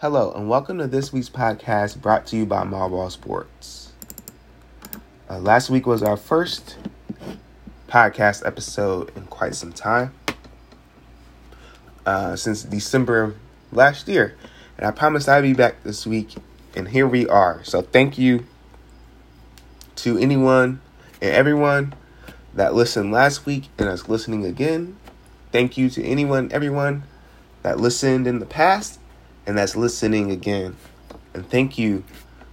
Hello, and welcome to this week's podcast brought to you by Malball Sports. Uh, last week was our first podcast episode in quite some time, uh, since December last year. And I promised I'd be back this week, and here we are. So, thank you to anyone and everyone that listened last week and is listening again. Thank you to anyone, everyone that listened in the past and that's listening again. And thank you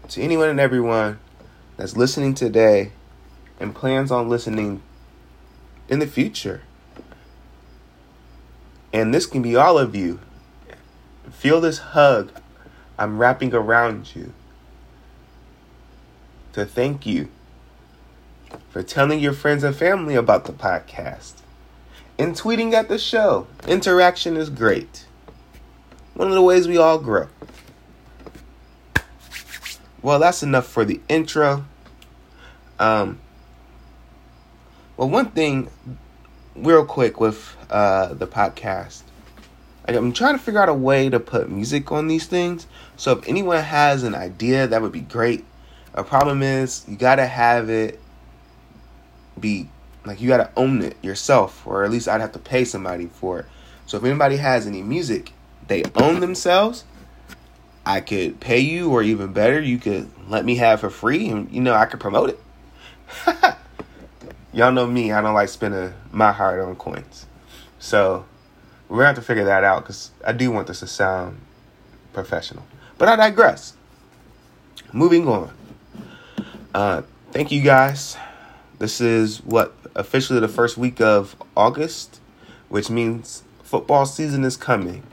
to anyone and everyone that's listening today and plans on listening in the future. And this can be all of you. Feel this hug I'm wrapping around you to thank you for telling your friends and family about the podcast and tweeting at the show. Interaction is great. One of the ways we all grow. Well, that's enough for the intro. Um, well, one thing, real quick, with uh, the podcast, I'm trying to figure out a way to put music on these things. So if anyone has an idea, that would be great. A problem is you gotta have it be like you gotta own it yourself, or at least I'd have to pay somebody for it. So if anybody has any music they own themselves, I could pay you, or even better, you could let me have for free, and you know I could promote it. Y'all know me; I don't like spending my heart on coins. So we're gonna have to figure that out because I do want this to sound professional. But I digress. Moving on. Uh, thank you guys. This is what officially the first week of August, which means football season is coming.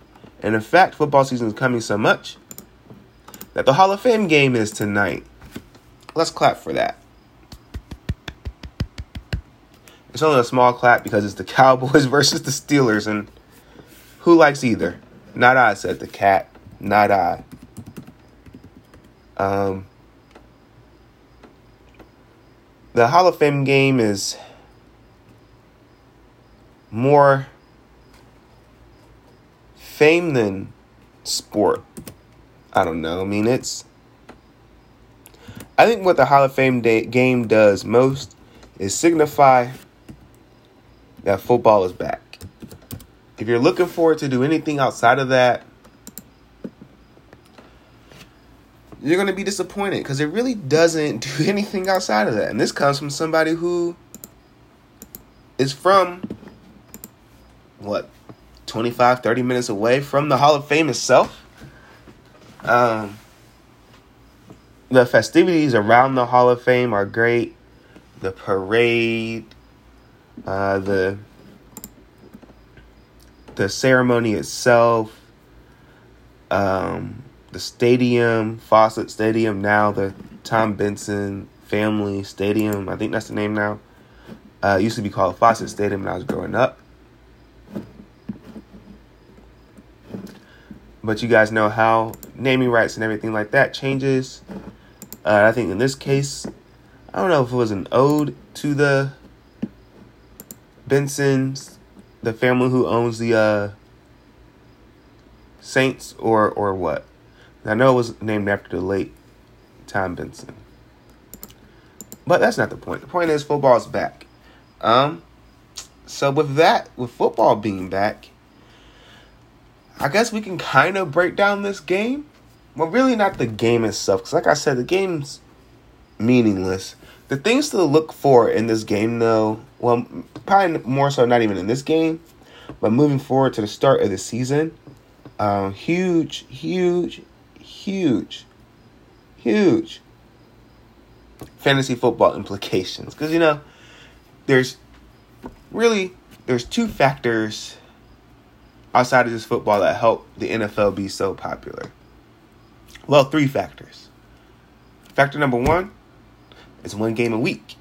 And in fact, football season is coming so much that the Hall of Fame game is tonight. Let's clap for that. It's only a small clap because it's the Cowboys versus the Steelers, and who likes either? Not I, said the cat. Not I. Um, the Hall of Fame game is more fame than sport. I don't know. I mean, it's. I think what the Hall of Fame day, game does most is signify that football is back. If you're looking forward to do anything outside of that, you're going to be disappointed because it really doesn't do anything outside of that. And this comes from somebody who is from what 25, 30 minutes away from the Hall of Fame itself. Um, the festivities around the Hall of Fame are great. The parade, uh, the the ceremony itself, um, the stadium, Fawcett Stadium, now the Tom Benson Family Stadium. I think that's the name now. Uh, used to be called Fawcett Stadium when I was growing up. But you guys know how naming rights and everything like that changes. Uh, I think in this case, I don't know if it was an ode to the Bensons, the family who owns the uh, Saints, or or what. I know it was named after the late Tom Benson. But that's not the point. The point is football's back. Um, so with that, with football being back, I guess we can kind of break down this game. Well, really not the game itself, because like I said, the game's meaningless. The things to look for in this game, though, well, probably more so not even in this game, but moving forward to the start of the season, um, huge, huge, huge, huge fantasy football implications. Because you know, there's really there's two factors outside of just football that helped the NFL be so popular? Well, three factors. Factor number one is one game a week.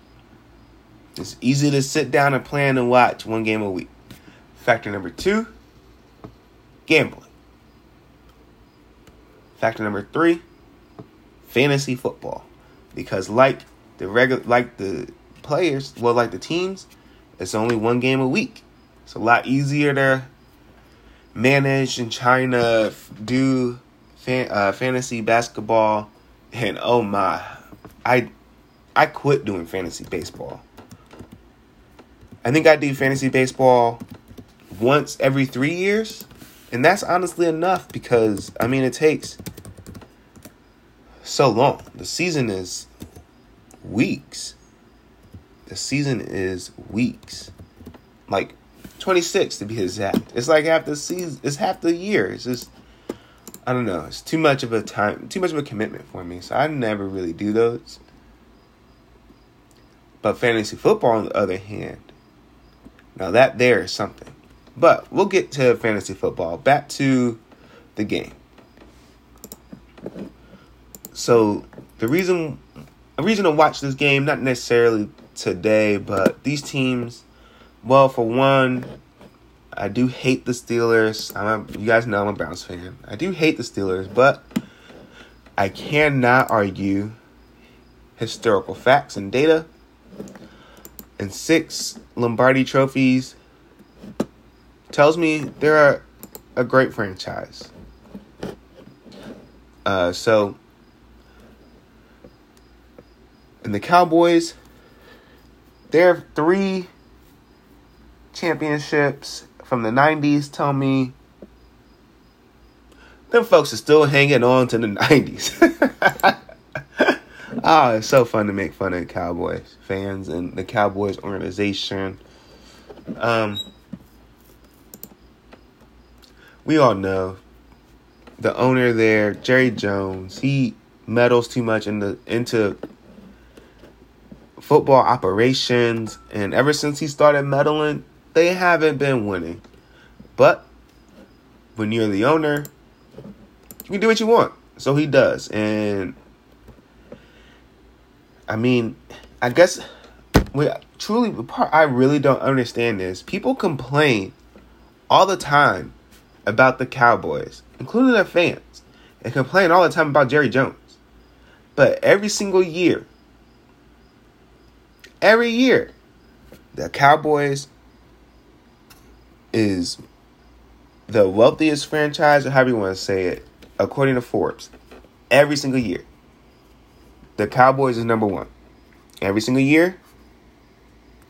It's easy to sit down and plan and watch one game a week. Factor number two, gambling. Factor number three, fantasy football. Because like the regular like the players, well like the teams, it's only one game a week. It's a lot easier to manage in China, do fan, uh, fantasy basketball, and oh my, I I quit doing fantasy baseball. I think I do fantasy baseball once every three years, and that's honestly enough because I mean it takes so long. The season is weeks. The season is weeks. Like 26 to be exact. It's like half the season. It's half the year. It's just I don't know. It's too much of a time, too much of a commitment for me. So I never really do those. But fantasy football, on the other hand, now that there is something. But we'll get to fantasy football. Back to the game. So the reason, a reason to watch this game, not necessarily today, but these teams well, for one, I do hate the Steelers. I'm a, you guys know I'm a Browns fan. I do hate the Steelers, but I cannot argue historical facts and data. And six Lombardi trophies tells me they're a, great franchise. Uh, so, and the Cowboys, they're three championships from the 90s tell me them folks are still hanging on to the 90s. oh, it's so fun to make fun of Cowboys fans and the Cowboys organization. Um, we all know the owner there, Jerry Jones, he meddles too much in the, into football operations. And ever since he started meddling, they haven't been winning. But when you're the owner, you can do what you want. So he does. And I mean, I guess we truly the part I really don't understand is people complain all the time about the Cowboys, including their fans, and complain all the time about Jerry Jones. But every single year, every year, the Cowboys is the wealthiest franchise, or however you want to say it, according to Forbes, every single year. The Cowboys is number one. Every single year,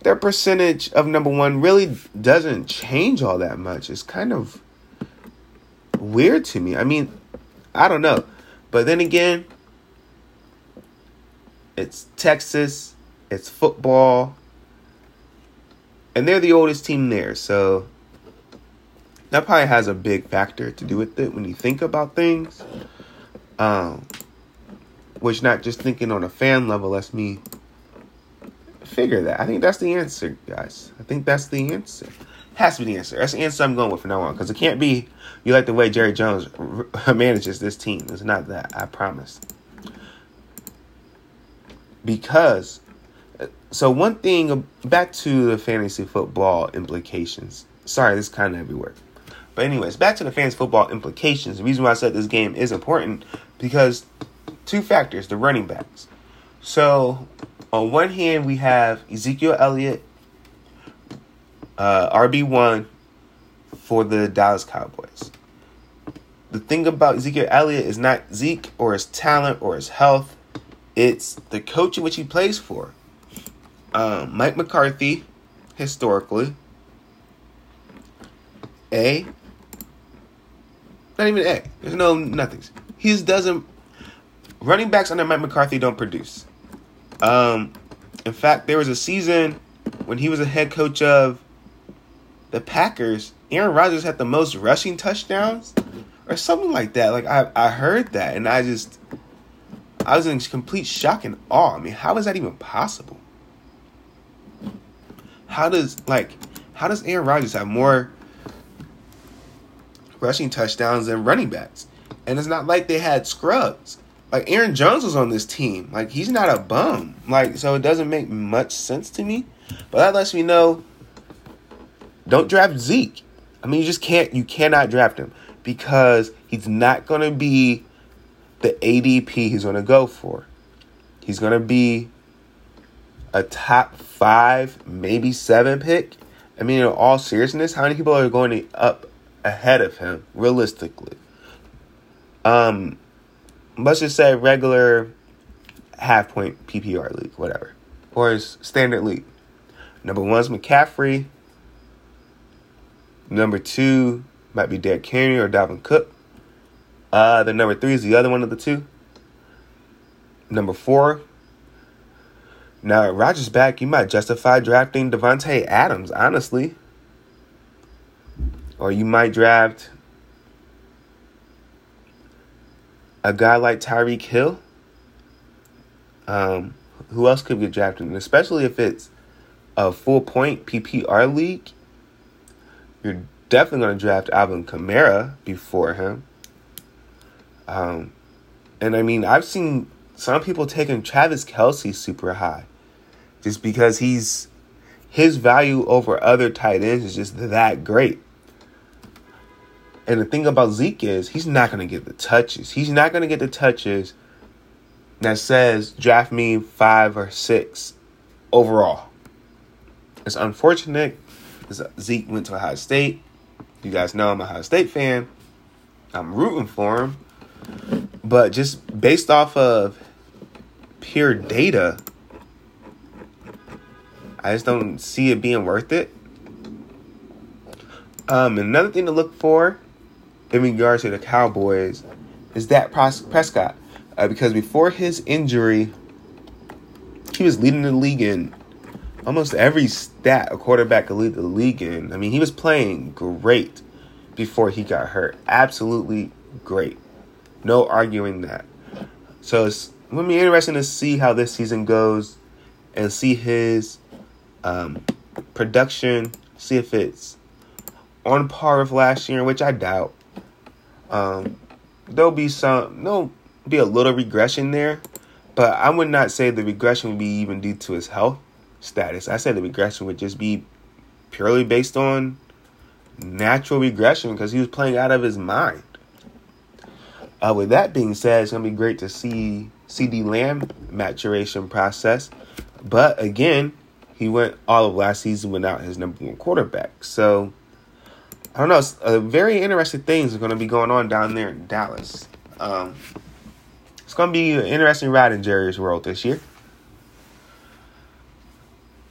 their percentage of number one really doesn't change all that much. It's kind of weird to me. I mean, I don't know. But then again, it's Texas, it's football, and they're the oldest team there. So that probably has a big factor to do with it when you think about things. Um, which not just thinking on a fan level lets me figure that. I think that's the answer, guys. I think that's the answer. Has to be the answer. That's the answer I'm going with from now on because it can't be you like the way Jerry Jones manages this team. It's not that. I promise. Because, so one thing back to the fantasy football implications. Sorry, this is kind of everywhere. But anyways, back to the fans football implications. The reason why I said this game is important because two factors: the running backs. So on one hand, we have Ezekiel Elliott, uh, RB one for the Dallas Cowboys. The thing about Ezekiel Elliott is not Zeke or his talent or his health; it's the coach in which he plays for. Um, Mike McCarthy, historically, a not even A. There's no nothings. He just doesn't. Running backs under Mike McCarthy don't produce. Um, in fact, there was a season when he was a head coach of the Packers. Aaron Rodgers had the most rushing touchdowns, or something like that. Like I, I heard that, and I just, I was in complete shock and awe. I mean, how is that even possible? How does like, how does Aaron Rodgers have more rushing touchdowns and running backs. And it's not like they had scrubs. Like Aaron Jones was on this team. Like he's not a bum. Like so it doesn't make much sense to me. But that lets me know don't draft Zeke. I mean you just can't you cannot draft him because he's not going to be the ADP he's going to go for. He's going to be a top 5, maybe 7 pick. I mean in all seriousness, how many people are going to up ahead of him, realistically. Um, let's just say regular half point PPR league, whatever, or his standard league. Number one is McCaffrey. Number two might be Derrick Henry or Dalvin Cook. Uh, the number three is the other one of the two. Number four. Now, Rodgers back, you might justify drafting Davante Adams, honestly. Or you might draft a guy like Tyreek Hill. Um, who else could get drafted? And especially if it's a full point PPR league, you're definitely going to draft Alvin Kamara before him. Um, and I mean, I've seen some people taking Travis Kelce super high just because he's his value over other tight ends is just that great. And the thing about Zeke is he's not going to get the touches. He's not going to get the touches that says draft me five or six overall. It's unfortunate. because Zeke went to Ohio State. You guys know I'm a Ohio State fan. I'm rooting for him. But just based off of pure data, I just don't see it being worth it. Um, another thing to look for in regards to the Cowboys is that Prescott. Uh, because before his injury, he was leading the league in almost every stat a quarterback could lead the league in. I mean, he was playing great before he got hurt. Absolutely great. No arguing that. So it's going to be interesting to see how this season goes and see his um, production, see if it's on par with last year, which I doubt. Um, there'll be some, there'll be a little regression there, but I would not say the regression would be even due to his health status. I said the regression would just be purely based on natural regression because he was playing out of his mind. Uh, with that being said, it's going to be great to see CeeDee Lamb maturation process. But again, he went all of last season without his number one quarterback. So, I don't know. Uh, very interesting things are going to be going on down there in Dallas. Um, it's going to be an interesting ride in Jerry's world this year.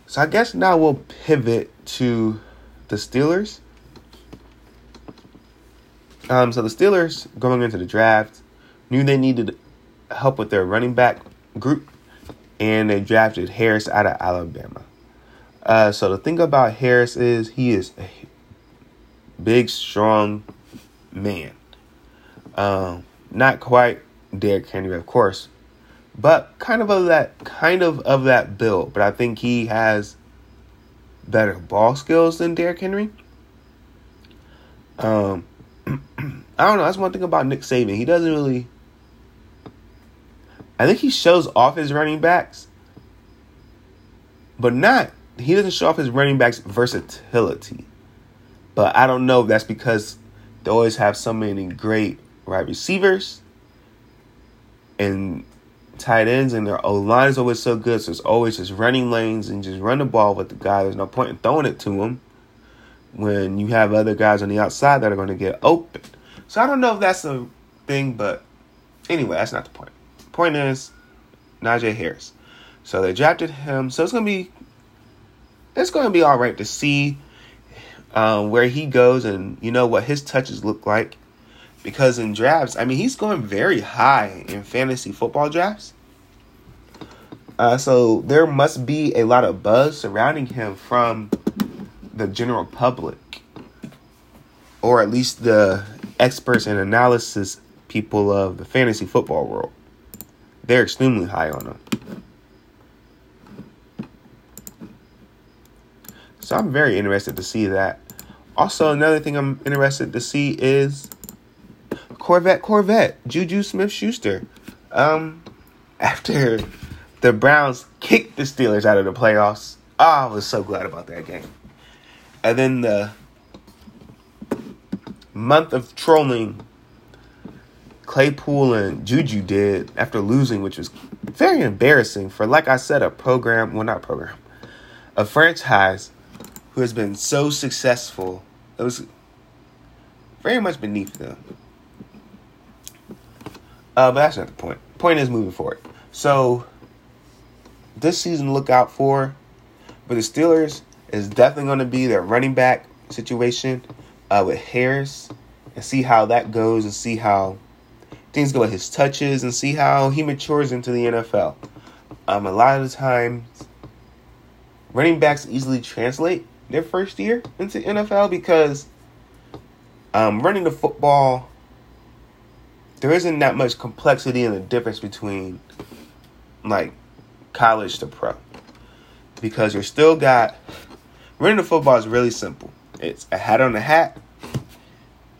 So I guess now we'll pivot to the Steelers. Um, so the Steelers going into the draft knew they needed help with their running back group, and they drafted Harris out of Alabama. Uh, so the thing about Harris is he is a big, strong man. Um, not quite Derrick Henry, of course, but kind of of that kind of of that build. But I think he has better ball skills than Derrick Henry. Um, I don't know. That's one thing about Nick Saban. He doesn't really. I think he shows off his running backs, but not. He doesn't show off his running backs' versatility. But I don't know if that's because they always have so many great wide receivers and tight ends, and their O line is always so good. So it's always just running lanes and just run the ball with the guy. There's no point in throwing it to him when you have other guys on the outside that are going to get open. So I don't know if that's a thing, but anyway, that's not the point. Point is Najee Harris. So they drafted him. So it's gonna be it's gonna be all right to see um, where he goes and you know what his touches look like because in drafts, I mean, he's going very high in fantasy football drafts. Uh, so there must be a lot of buzz surrounding him from the general public, or at least the experts and analysis people of the fantasy football world. They're extremely high on him. So I'm very interested to see that. Also, another thing I'm interested to see is Corvette, Corvette, Juju Smith Schuster. Um, after the Browns kicked the Steelers out of the playoffs, oh, I was so glad about that game. And then the month of trolling Claypool and Juju did after losing, which was very embarrassing for, like I said, a program, well, not program, a franchise who has been so successful. It was very much beneath them. Uh, but that's not the point. Point is moving forward. So this season, look out for. But the Steelers is definitely going to be their running back situation uh, with Harris and see how that goes and see how things go with his touches and see how he matures into the NFL. Um, a lot of the times, running backs easily translate their first year into NFL because um, running the football, there isn't that much complexity in the difference between like college to pro because you're still got running the football is really simple. It's a hat on a hat,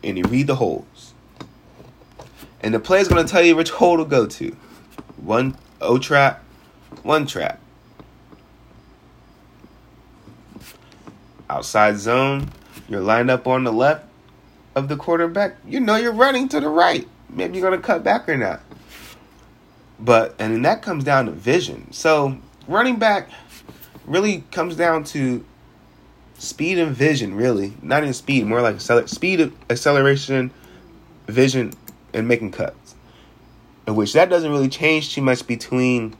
and you read the holes. And the player's gonna tell you which hole to go to. One O trap, one trap. Outside zone, you're lined up on the left of the quarterback. You know you're running to the right. Maybe you're gonna cut back or not. But and then that comes down to vision. So running back really comes down to speed and vision. Really, not even speed, more like speed, acceleration, vision, and making cuts. In which that doesn't really change too much between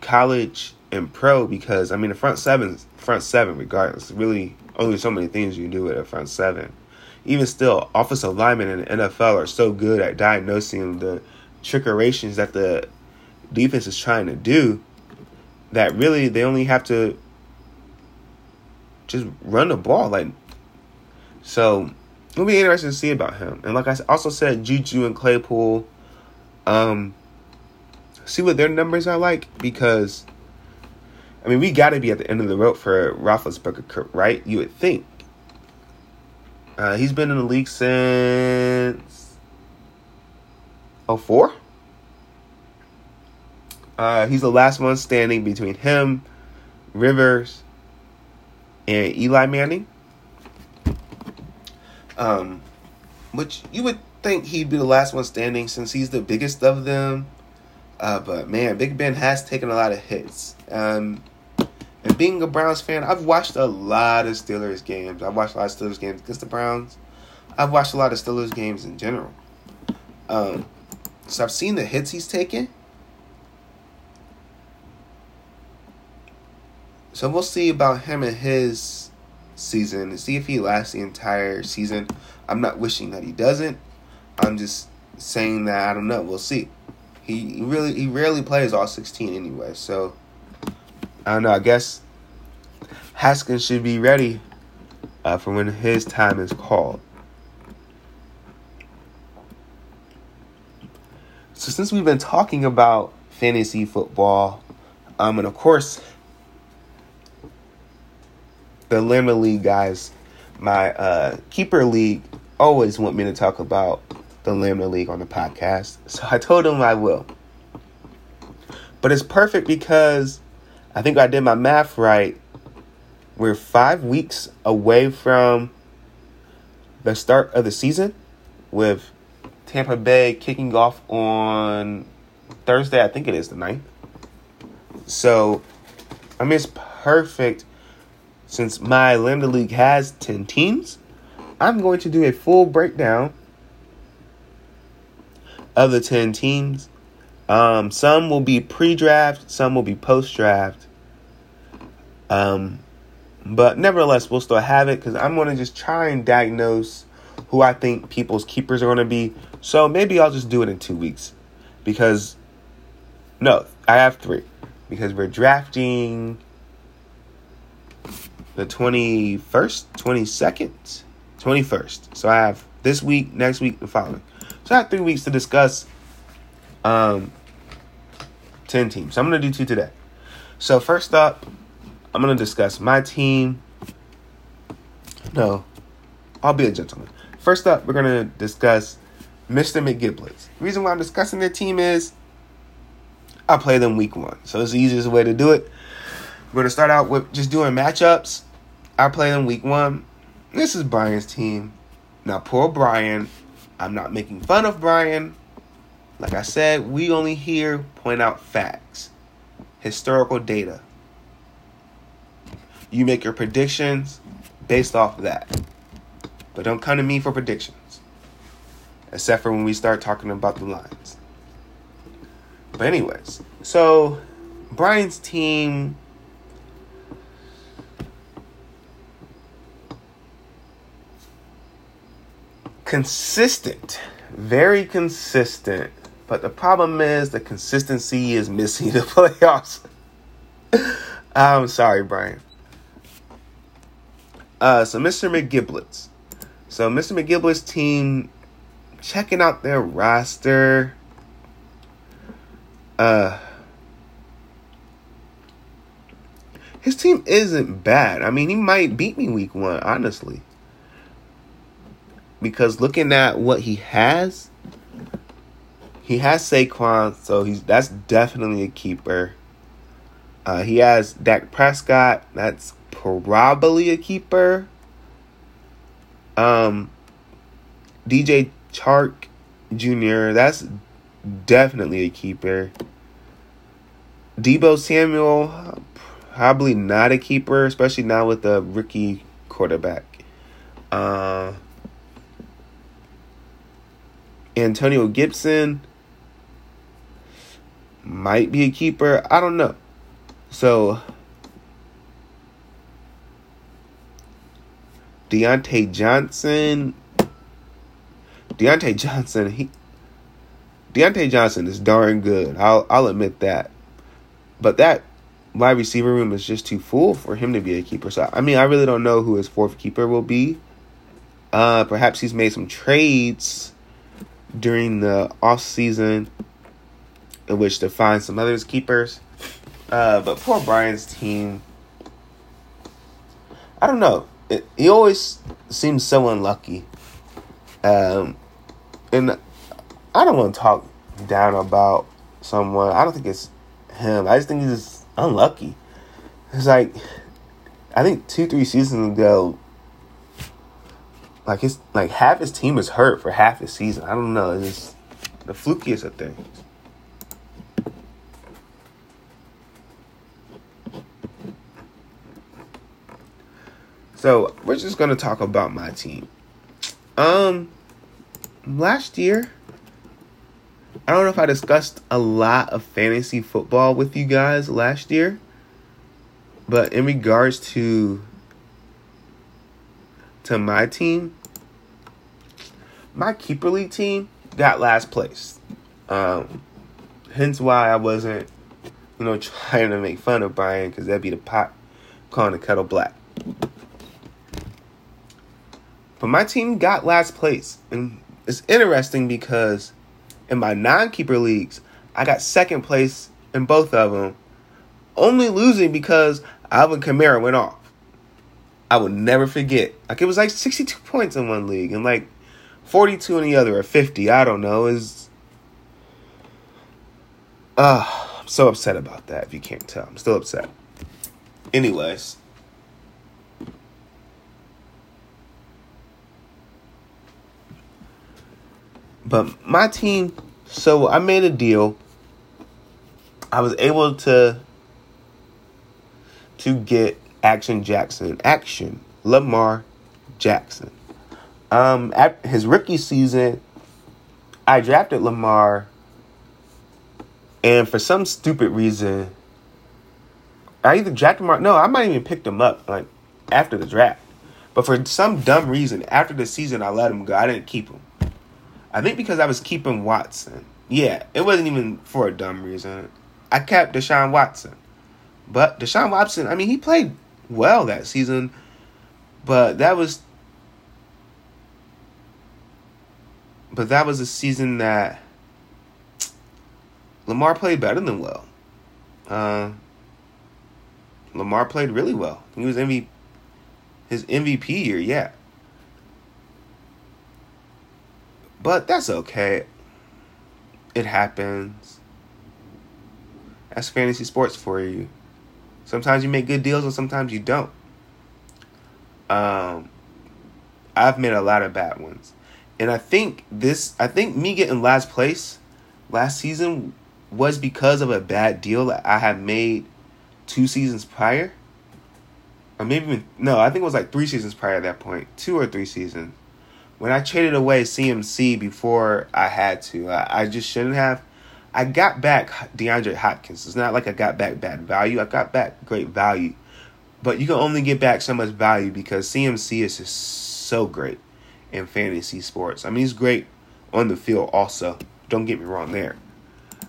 college and pro because I mean the front seven, front seven, regardless, really only so many things you do with a front seven even still, offensive linemen in the NFL are so good at diagnosing the trickerations that the defense is trying to do that really they only have to just run the ball. Like, so it'll be interesting to see about him. And like I also said, Juju and Claypool, um, see what their numbers are like because, I mean, we got to be at the end of the rope for Roethlisberger, right? You would think. Uh, he's been in the league since 04. Uh, he's the last one standing between him, Rivers, and Eli Manning. Um, which you would think he'd be the last one standing since he's the biggest of them. Uh, but man, Big Ben has taken a lot of hits. Um, being a Browns fan, I've watched a lot of Steelers games. I've watched a lot of Steelers games against the Browns. I've watched a lot of Steelers games in general. Um, so I've seen the hits he's taken. So we'll see about him and his season and see if he lasts the entire season. I'm not wishing that he doesn't. I'm just saying that I don't know. We'll see. He, really he rarely plays all 16 anyway. So I don't know. I guess Haskins should be ready uh, for when his time is called. So since we've been talking about fantasy football, um, and of course, the Lemon League guys, my uh, keeper league always want me to talk about the Lemon League on the podcast. So I told them I will. But it's perfect because I think I did my math right. We're five weeks away from the start of the season with Tampa Bay kicking off on Thursday. I think it is the 9th. So, I mean, it's perfect since my Lambda League has 10 teams. I'm going to do a full breakdown of the 10 teams um, some will be pre-draft, some will be post-draft. Um, but nevertheless, we'll still have it because I'm going to just try and diagnose who I think people's keepers are going to be. So maybe I'll just do it in two weeks because no, I have three because we're drafting the 21st, 22nd, 21st. So I have this week, next week, the following. So I have three weeks to discuss um, 10 teams. So I'm going to do two today. So, first up, I'm going to discuss my team. No, I'll be a gentleman. First up, we're going to discuss Mr. McGiblets. The reason why I'm discussing their team is I play them week one. So, it's the easiest way to do it. We're going to start out with just doing matchups. I play them week one. This is Brian's team. Now, poor Brian. I'm not making fun of Brian. Like I said, we only here point out facts, historical data. You make your predictions based off of that. But don't come to me for predictions. except for when we start talking about the lines. But anyways, so Brian's team consistent, very consistent. But the problem is the consistency is missing the playoffs. I'm sorry, Brian. Uh, so Mr. McGiblets. So Mr. McGiblet's team checking out their roster. Uh his team isn't bad. I mean, he might beat me week one, honestly. Because looking at what he has, he has Saquon, so he's that's definitely a keeper. Uh, he has Dak Prescott, that's probably a keeper. Um, DJ Chark Jr., that's definitely a keeper. Deebo Samuel, probably not a keeper, especially now with the rookie quarterback. Uh, Antonio Gibson might be a keeper. I don't know. So Diontae Johnson. Diontae Johnson, he Diontae Johnson is darn good. I'll I'll admit that. But that wide receiver room is just too full for him to be a keeper. So I mean, I really don't know who his fourth keeper will be. Uh, perhaps he's made some trades during the off season in which to find some others keepers. Uh, but poor Brian's team, I don't know. It, he always seems so unlucky. Um, and I don't want to talk down about someone. I don't think it's him. I just think he's just unlucky. It's like I think two, three seasons ago, like his like half his team was hurt for half his season. I don't know. It's just the flukiest of things. So we're just gonna talk about my team. Um, last year, I don't know if I discussed a lot of fantasy football with you guys last year, but in regards to to my team, my keeper league team got last place. Um, hence why I wasn't, you know, trying to make fun of Brian because that'd be the pot calling the kettle black. But my team got last place. And it's interesting because in my non keeper leagues, I got second place in both of them, only losing because Alvin Kamara went off. I will never forget. Like it was like 62 points in one league and like 42 in the other or 50. I don't know. Is uh I'm so upset about that if you can't tell. I'm still upset. Anyways, But my team, so I made a deal. I was able to to get Action Jackson, Action Lamar Jackson. Um, at his rookie season, I drafted Lamar, and for some stupid reason, I either drafted Lamar. No, I might even picked him up like after the draft, but for some dumb reason, after the season, I let him go. I didn't keep him. I think because I was keeping Watson. Yeah, it wasn't even for a dumb reason. I kept Deshaun Watson. But Deshaun Watson, I mean, he played well that season, but that was but that was a season that Lamar played better than well. Uh, Lamar played really well. He was MVP, his MVP year, yeah. But that's okay. It happens. That's fantasy sports for you. Sometimes you make good deals and sometimes you don't. Um I've made a lot of bad ones. And I think this I think me getting last place last season was because of a bad deal that I had made two seasons prior. Or maybe even no, I think it was like three seasons prior at that point. Two or three seasons when I traded away CMC before I had to, I, I just shouldn't have. I got back DeAndre Hopkins. It's not like I got back bad value. I got back great value. But you can only get back so much value because CMC is just so great in fantasy sports. I mean, he's great on the field also. Don't get me wrong there.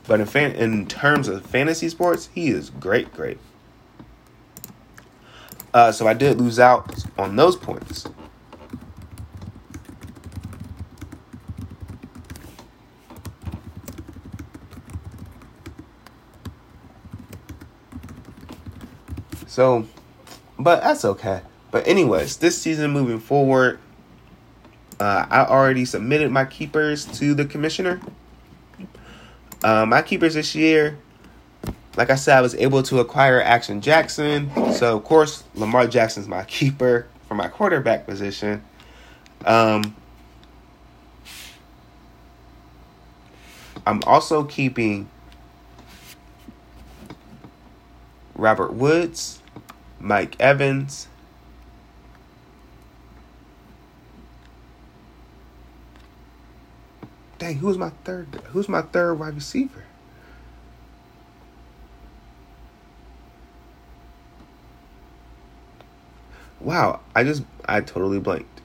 But in fan, in terms of fantasy sports, he is great, great. Uh, so I did lose out on those points. So, but that's okay. But anyways, this season moving forward, uh, I already submitted my keepers to the commissioner. Uh, my keepers this year, like I said, I was able to acquire Action Jackson. So of course, Lamar Jackson's my keeper for my quarterback position. Um, I'm also keeping Robert Woods. Mike Evans. Dang, who's my third? Who's my third wide receiver? Wow, I just I totally blanked.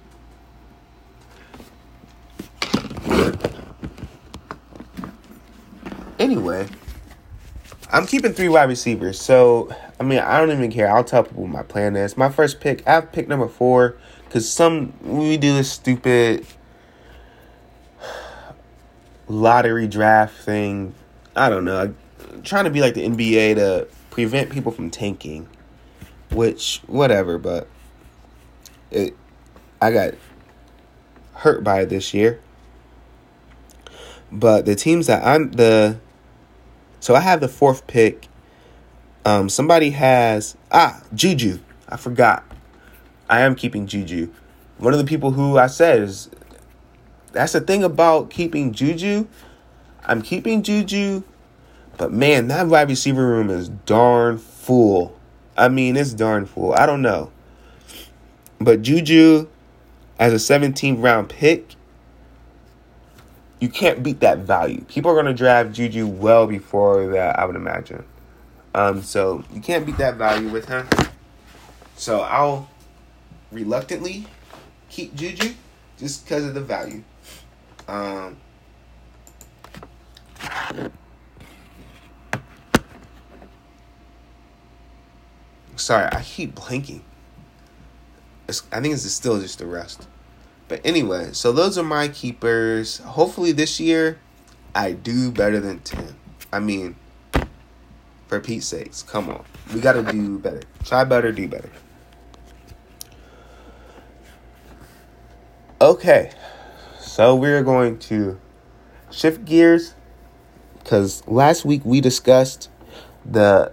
Anyway, I'm keeping three wide receivers, so I mean, I don't even care. I'll tell people what my plan is. My first pick, I have pick number four because some we do this stupid lottery draft thing. I don't know. I'm trying to be like the NBA to prevent people from tanking, which whatever. But it, I got hurt by it this year. But the teams that I'm the, so I have the fourth pick um, somebody has ah Juju. I forgot. I am keeping Juju. One of the people who I said is that's the thing about keeping Juju. I'm keeping Juju, but man, that wide receiver room is darn full. I mean, it's darn full. I don't know. But Juju, as a 17th round pick, you can't beat that value. People are going to draft Juju well before that, I would imagine. Um, so you can't beat that value with him. So I'll reluctantly keep Juju just because of the value. Um, sorry, I keep blanking. It's, I think it's still just the rest. But anyway, so those are my keepers. Hopefully this year I do better than 10. I mean, for Pete's sakes, come on. We got to do better. Try better, do better. Okay. So we're going to shift gears because last week we discussed the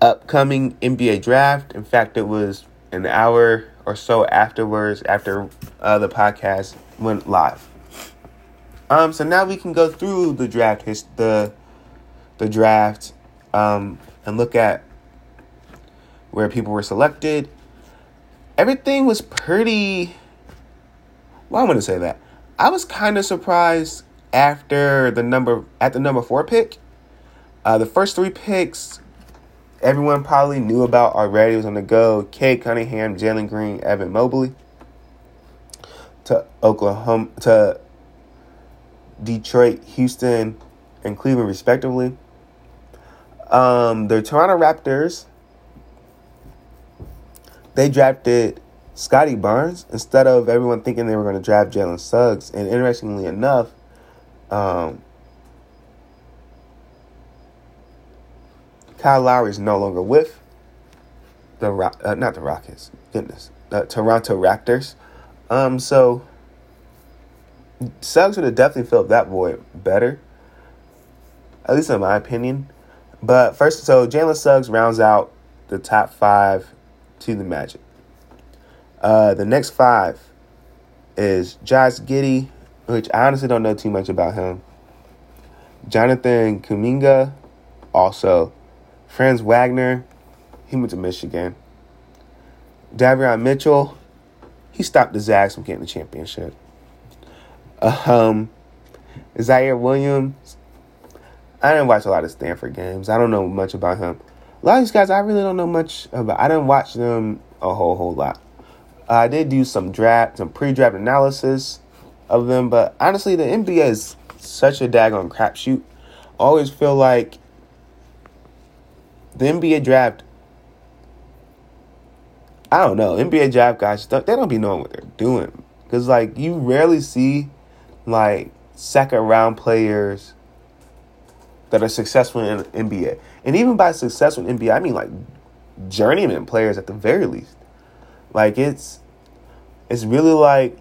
upcoming NBA draft. In fact, it was an hour or so afterwards, after uh, the podcast went live. Um, so now we can go through the draft his the the draft um, and look at where people were selected, everything was pretty. Well, I'm to say that. I was kind of surprised after the number at the number four pick. Uh, the first three picks, everyone probably knew about already. Was on the go. Cade Cunningham, Jalen Green, Evan Mobley to Oklahoma to Detroit, Houston, and Cleveland, respectively. Um, the Toronto Raptors, they drafted Scottie Barnes instead of everyone thinking they were going to draft Jalen Suggs. And interestingly enough, um, Kyle Lowry is no longer with the uh, not the Rockets. Goodness, the Toronto Raptors. Um, so Suggs would have definitely filled that void better, at least in my opinion. But first, so Jalen Suggs rounds out the top five to the Magic. Uh, the next five is Josh Giddey, which I honestly don't know too much about him. Jonathan Kuminga, also. Franz Wagner, he went to Michigan. Davion Mitchell, he stopped the Zags from getting the championship. Um, Ziaire Williams. I didn't watch a lot of Stanford games. I don't know much about him. A lot of these guys, I really don't know much about. I didn't watch them a whole whole lot. I did do some draft, some pre-draft analysis of them, but honestly, the NBA is such a daggone crapshoot. I always feel like the NBA draft. I don't know. NBA draft guys, they don't be knowing what they're doing because like you rarely see like second round players that are successful in NBA, and even by successful in NBA, I mean like journeyman players at the very least. Like it's it's really like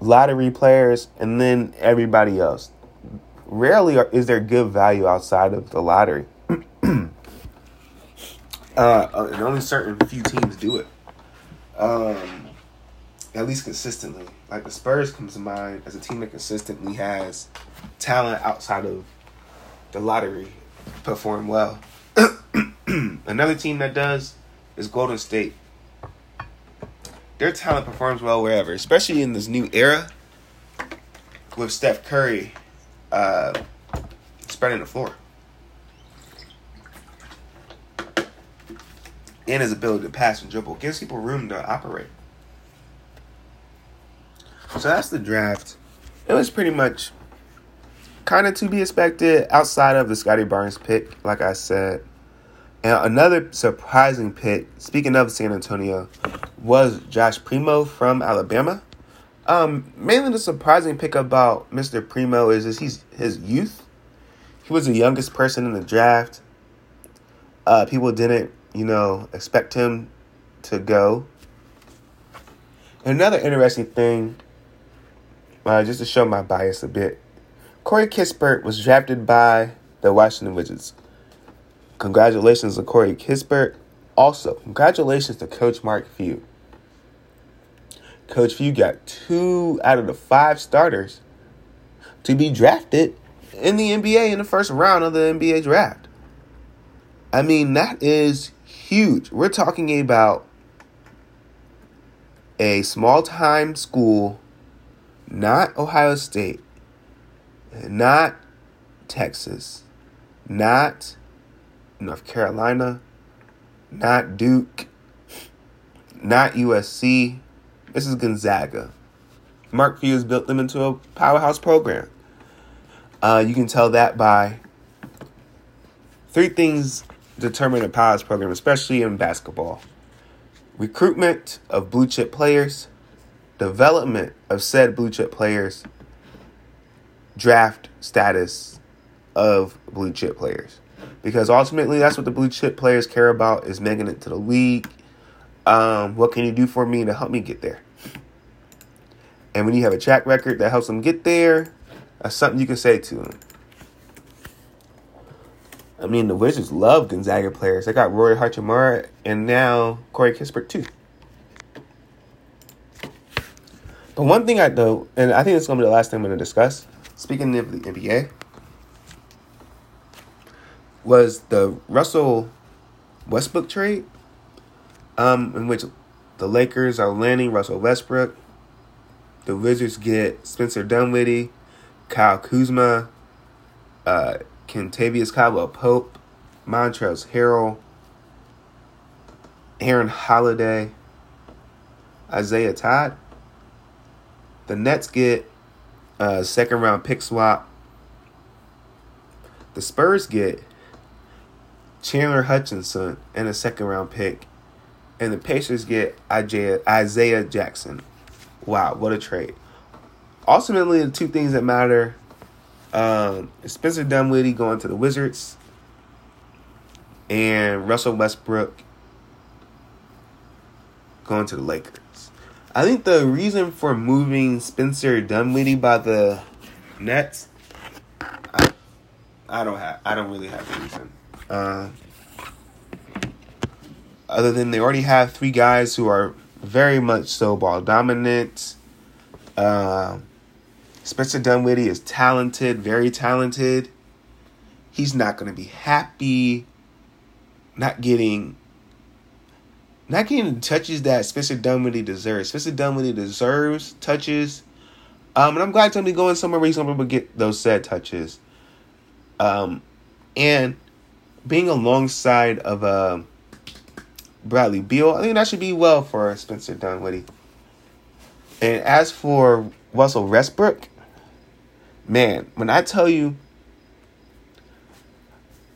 lottery players and then everybody else. Rarely are, is there good value outside of the lottery. uh, and only certain few teams do it. Um, at least consistently. Like the Spurs comes to mind as a team that consistently has talent outside of the lottery perform well. Another team that does is Golden State their talent performs well wherever, especially in this new era with Steph Curry uh, spreading the floor. And his ability to pass and dribble gives people room to operate. So that's the draft. It was pretty much kind of to be expected outside of the Scottie Barnes pick, like I said. And another surprising pick, speaking of San Antonio, was Josh Primo from Alabama. Um, mainly the surprising pick about Mr. Primo is, is he's his youth. He was the youngest person in the draft. Uh, people didn't, you know, expect him to go. another interesting thing, uh, just to show my bias a bit, Corey Kispert was drafted by the Washington Wizards. Congratulations to Corey Kispert. Also, congratulations to Coach Mark Few. Coach Few got two out of the five starters to be drafted in the NBA in the first round of the NBA draft. I mean, that is huge. We're talking about a small time school, not Ohio State, not Texas, not North Carolina, not Duke, not USC. This is Gonzaga. Mark Few has built them into a powerhouse program. Uh, you can tell that by three things determine a powerhouse program, especially in basketball recruitment of blue chip players, development of said blue chip players, draft status of blue chip players because ultimately that's what the blue chip players care about is making it to the league. Um, what can you do for me to help me get there? And when you have a track record that helps them get there, that's something you can say to them. I mean, the Wizards love Gonzaga players. They got Rui Hachimura and now Corey Kispert too. But one thing I know, and I think it's going to be the last thing I'm going to discuss, speaking of the NBA, was the Russell Westbrook trade, um, in which the Lakers are landing Russell Westbrook. The Wizards get Spencer Dinwiddie, Kyle Kuzma, uh, Kentavious Caldwell Pope, Montrezl Harrell, Aaron Holiday, Isaiah Todd. The Nets get a second round pick swap. The Spurs get Chandler Hutchison and a second round pick. And the Pacers get Isaiah, Isaiah Jackson. Wow, what a trade. Ultimately, the two things that matter um, Spencer Dinwiddie going to the Wizards and Russell Westbrook going to the Lakers. I think the reason for moving Spencer Dinwiddie by the Nets, I, I don't have, I don't really have a reason. Uh, other than they already have three guys who are very much so ball dominant. Uh, Spencer Dinwiddie is talented, very talented. He's not going to be happy not getting not getting touches that Spencer Dinwiddie deserves. Spencer Dinwiddie deserves touches. Um, and I'm glad to be going somewhere where he's going to get those said touches. Um, and being alongside of uh, Bradley Beal, I think that should be well for Spencer Dinwiddie. And as for Russell Westbrook, man, when I tell you,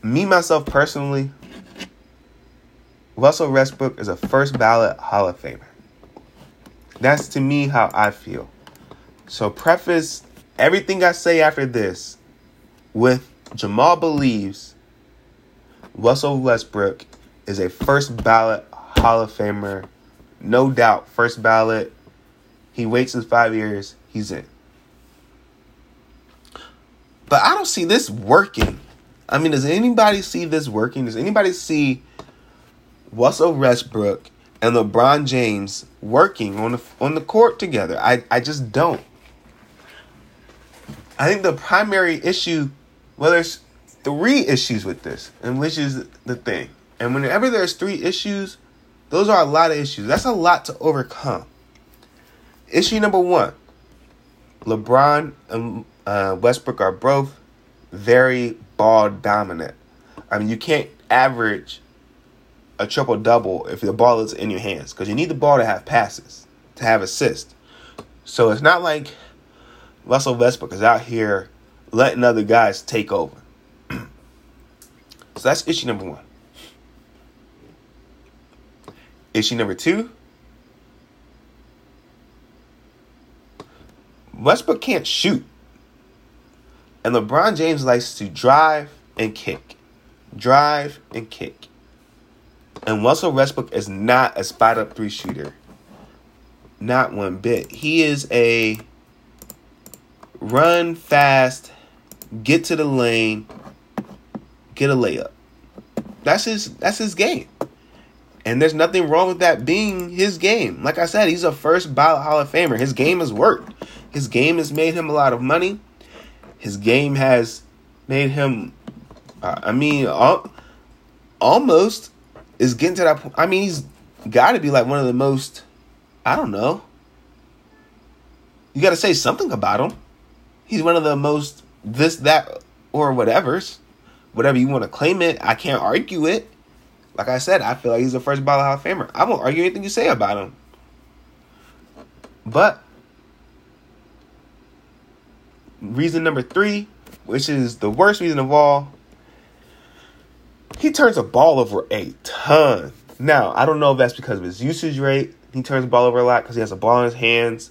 me myself personally, Russell Westbrook is a first ballot Hall of Famer. That's to me how I feel. So preface everything I say after this with Jamal believes Russell Westbrook is a first ballot Hall of Famer. No doubt, first ballot. He waits his five years, he's in. But I don't see this working. I mean, does anybody see this working? Does anybody see Russell Westbrook and LeBron James working on the on the court together? I, I just don't. I think the primary issue, well, there's three issues with this, and which is the thing. And whenever there's three issues, those are a lot of issues. That's a lot to overcome. Issue number one LeBron and uh, Westbrook are both very ball dominant. I mean, you can't average a triple double if the ball is in your hands because you need the ball to have passes, to have assists. So it's not like Russell Westbrook is out here letting other guys take over. so that's issue number one. Issue number two Westbrook can't shoot. And LeBron James likes to drive and kick. Drive and kick. And Russell Westbrook is not a spot up three shooter. Not one bit. He is a run fast, get to the lane, get a layup. That's his that's his game. And there's nothing wrong with that being his game. Like I said, he's a first ballot Hall of Famer. His game has worked. His game has made him a lot of money. His game has made him, uh, I mean, al- almost is getting to that point. I mean, he's got to be like one of the most, I don't know. You got to say something about him. He's one of the most this, that, or whatever's. Whatever you want to claim it, I can't argue it. Like I said, I feel like he's the first ballot Hall of Famer. I won't argue anything you say about him. But reason number three, which is the worst reason of all, he turns a ball over a ton. Now, I don't know if that's because of his usage rate. He turns the ball over a lot because he has a ball in his hands.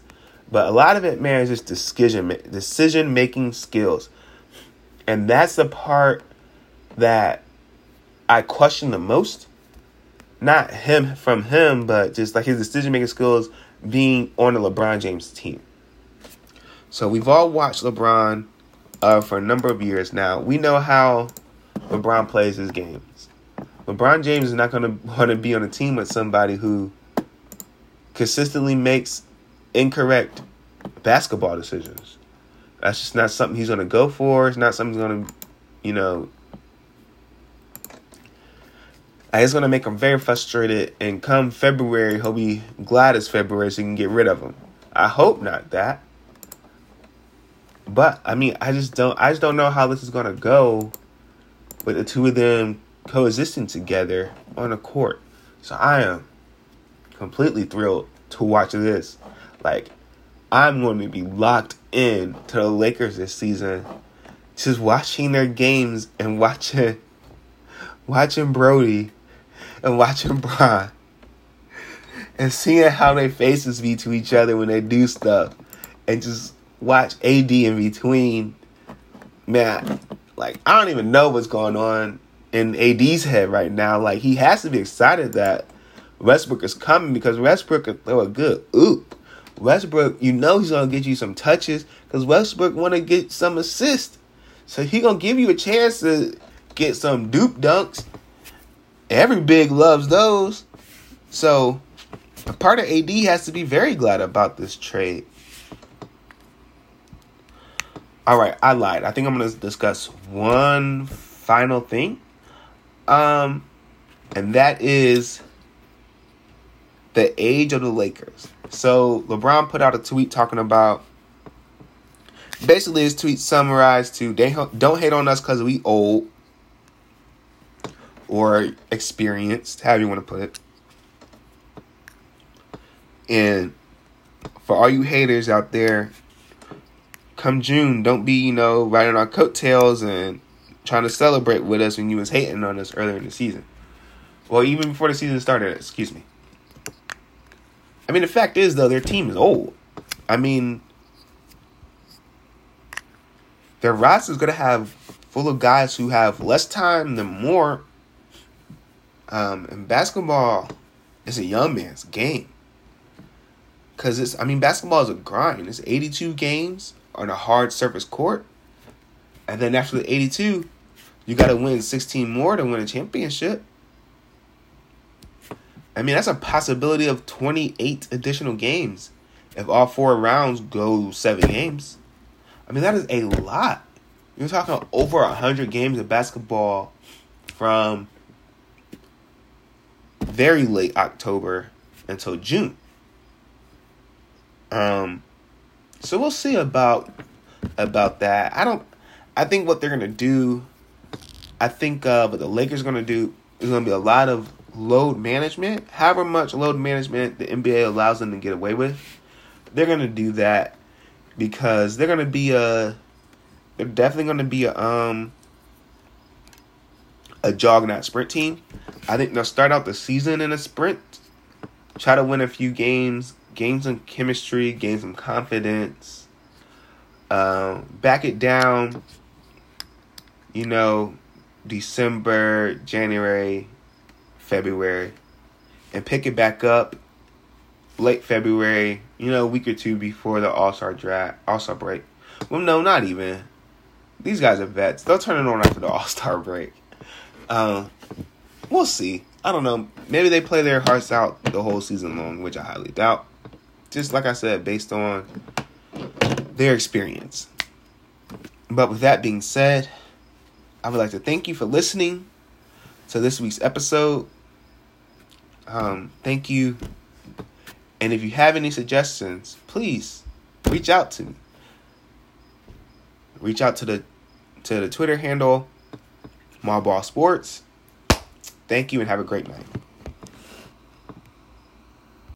But a lot of it, man, is just decision decision making skills, and that's the part that I question the most. Not him from him, but just like his decision making skills being on the LeBron James team. So we've all watched LeBron uh, for a number of years now. We know how LeBron plays his games. LeBron James is not going to want to be on a team with somebody who consistently makes incorrect basketball decisions. That's just not something he's going to go for. It's not something he's going to, you know. It's going to make him very frustrated. And come February, he'll be glad it's February so he can get rid of him. I hope not that. But I mean, I just don't. I just don't know how this is going to go with the two of them coexisting together on a court. So I am completely thrilled to watch this. Like I'm going to be locked in to the Lakers this season. Just watching their games and watching watching Brodie and watching Bron and seeing how their faces be to each other when they do stuff and just watch AD in between man like I don't even know what's going on in AD's head right now like he has to be excited that Westbrook is coming because Westbrook could throw a good oop Westbrook, you know he's gonna get you some touches because Westbrook want to get some assists, so he gonna give you a chance to get some dupe dunks. Every big loves those, so a part of AD has to be very glad about this trade. All right, I lied. I think I'm gonna discuss one final thing, um, and that is the age of the Lakers. So LeBron put out a tweet talking about basically his tweet summarized to they don't hate on us because we old or experienced, however you want to put it. And for all you haters out there, come June, don't be, you know, riding our coattails and trying to celebrate with us when you was hating on us earlier in the season. Well, even before the season started, excuse me. I mean, the fact is, though, their team is old. I mean, their roster is going to have full of guys who have less time than more. Um, and basketball is a young man's game. Cause it's, I mean, basketball is a grind. It's 82 games on a hard surface court, and then after the 82, you got to win 16 more to win a championship. I mean, that's a possibility of 28 additional games if all four rounds go seven games. I mean, that is a lot. You're talking over 100 games of basketball from very late October until June. Um, so we'll see about about that. I don't. I think what they're gonna do. I think uh, what the Lakers gonna do is gonna be a lot of load management. However much load management the NBA allows them to get away with, they're gonna do that because they're gonna be a. They're definitely gonna be a um. A jog not sprint team. I think they'll start out the season in a sprint. Try to win a few games, gain some chemistry, gain some confidence. Um, back it down. You know, December, January, February, and pick it back up late February. You know, a week or two before the All Star draft, All Star break. Well, no, not even. These guys are vets. They'll turn it on after the All Star break. Um, we'll see. I don't know. Maybe they play their hearts out the whole season long, which I highly doubt. Just like I said, based on their experience. But with that being said, I would like to thank you for listening to this week's episode. Um, thank you. And if you have any suggestions, please reach out to me. Reach out to the to the Twitter handle Ball Sports. Thank you and have a great night.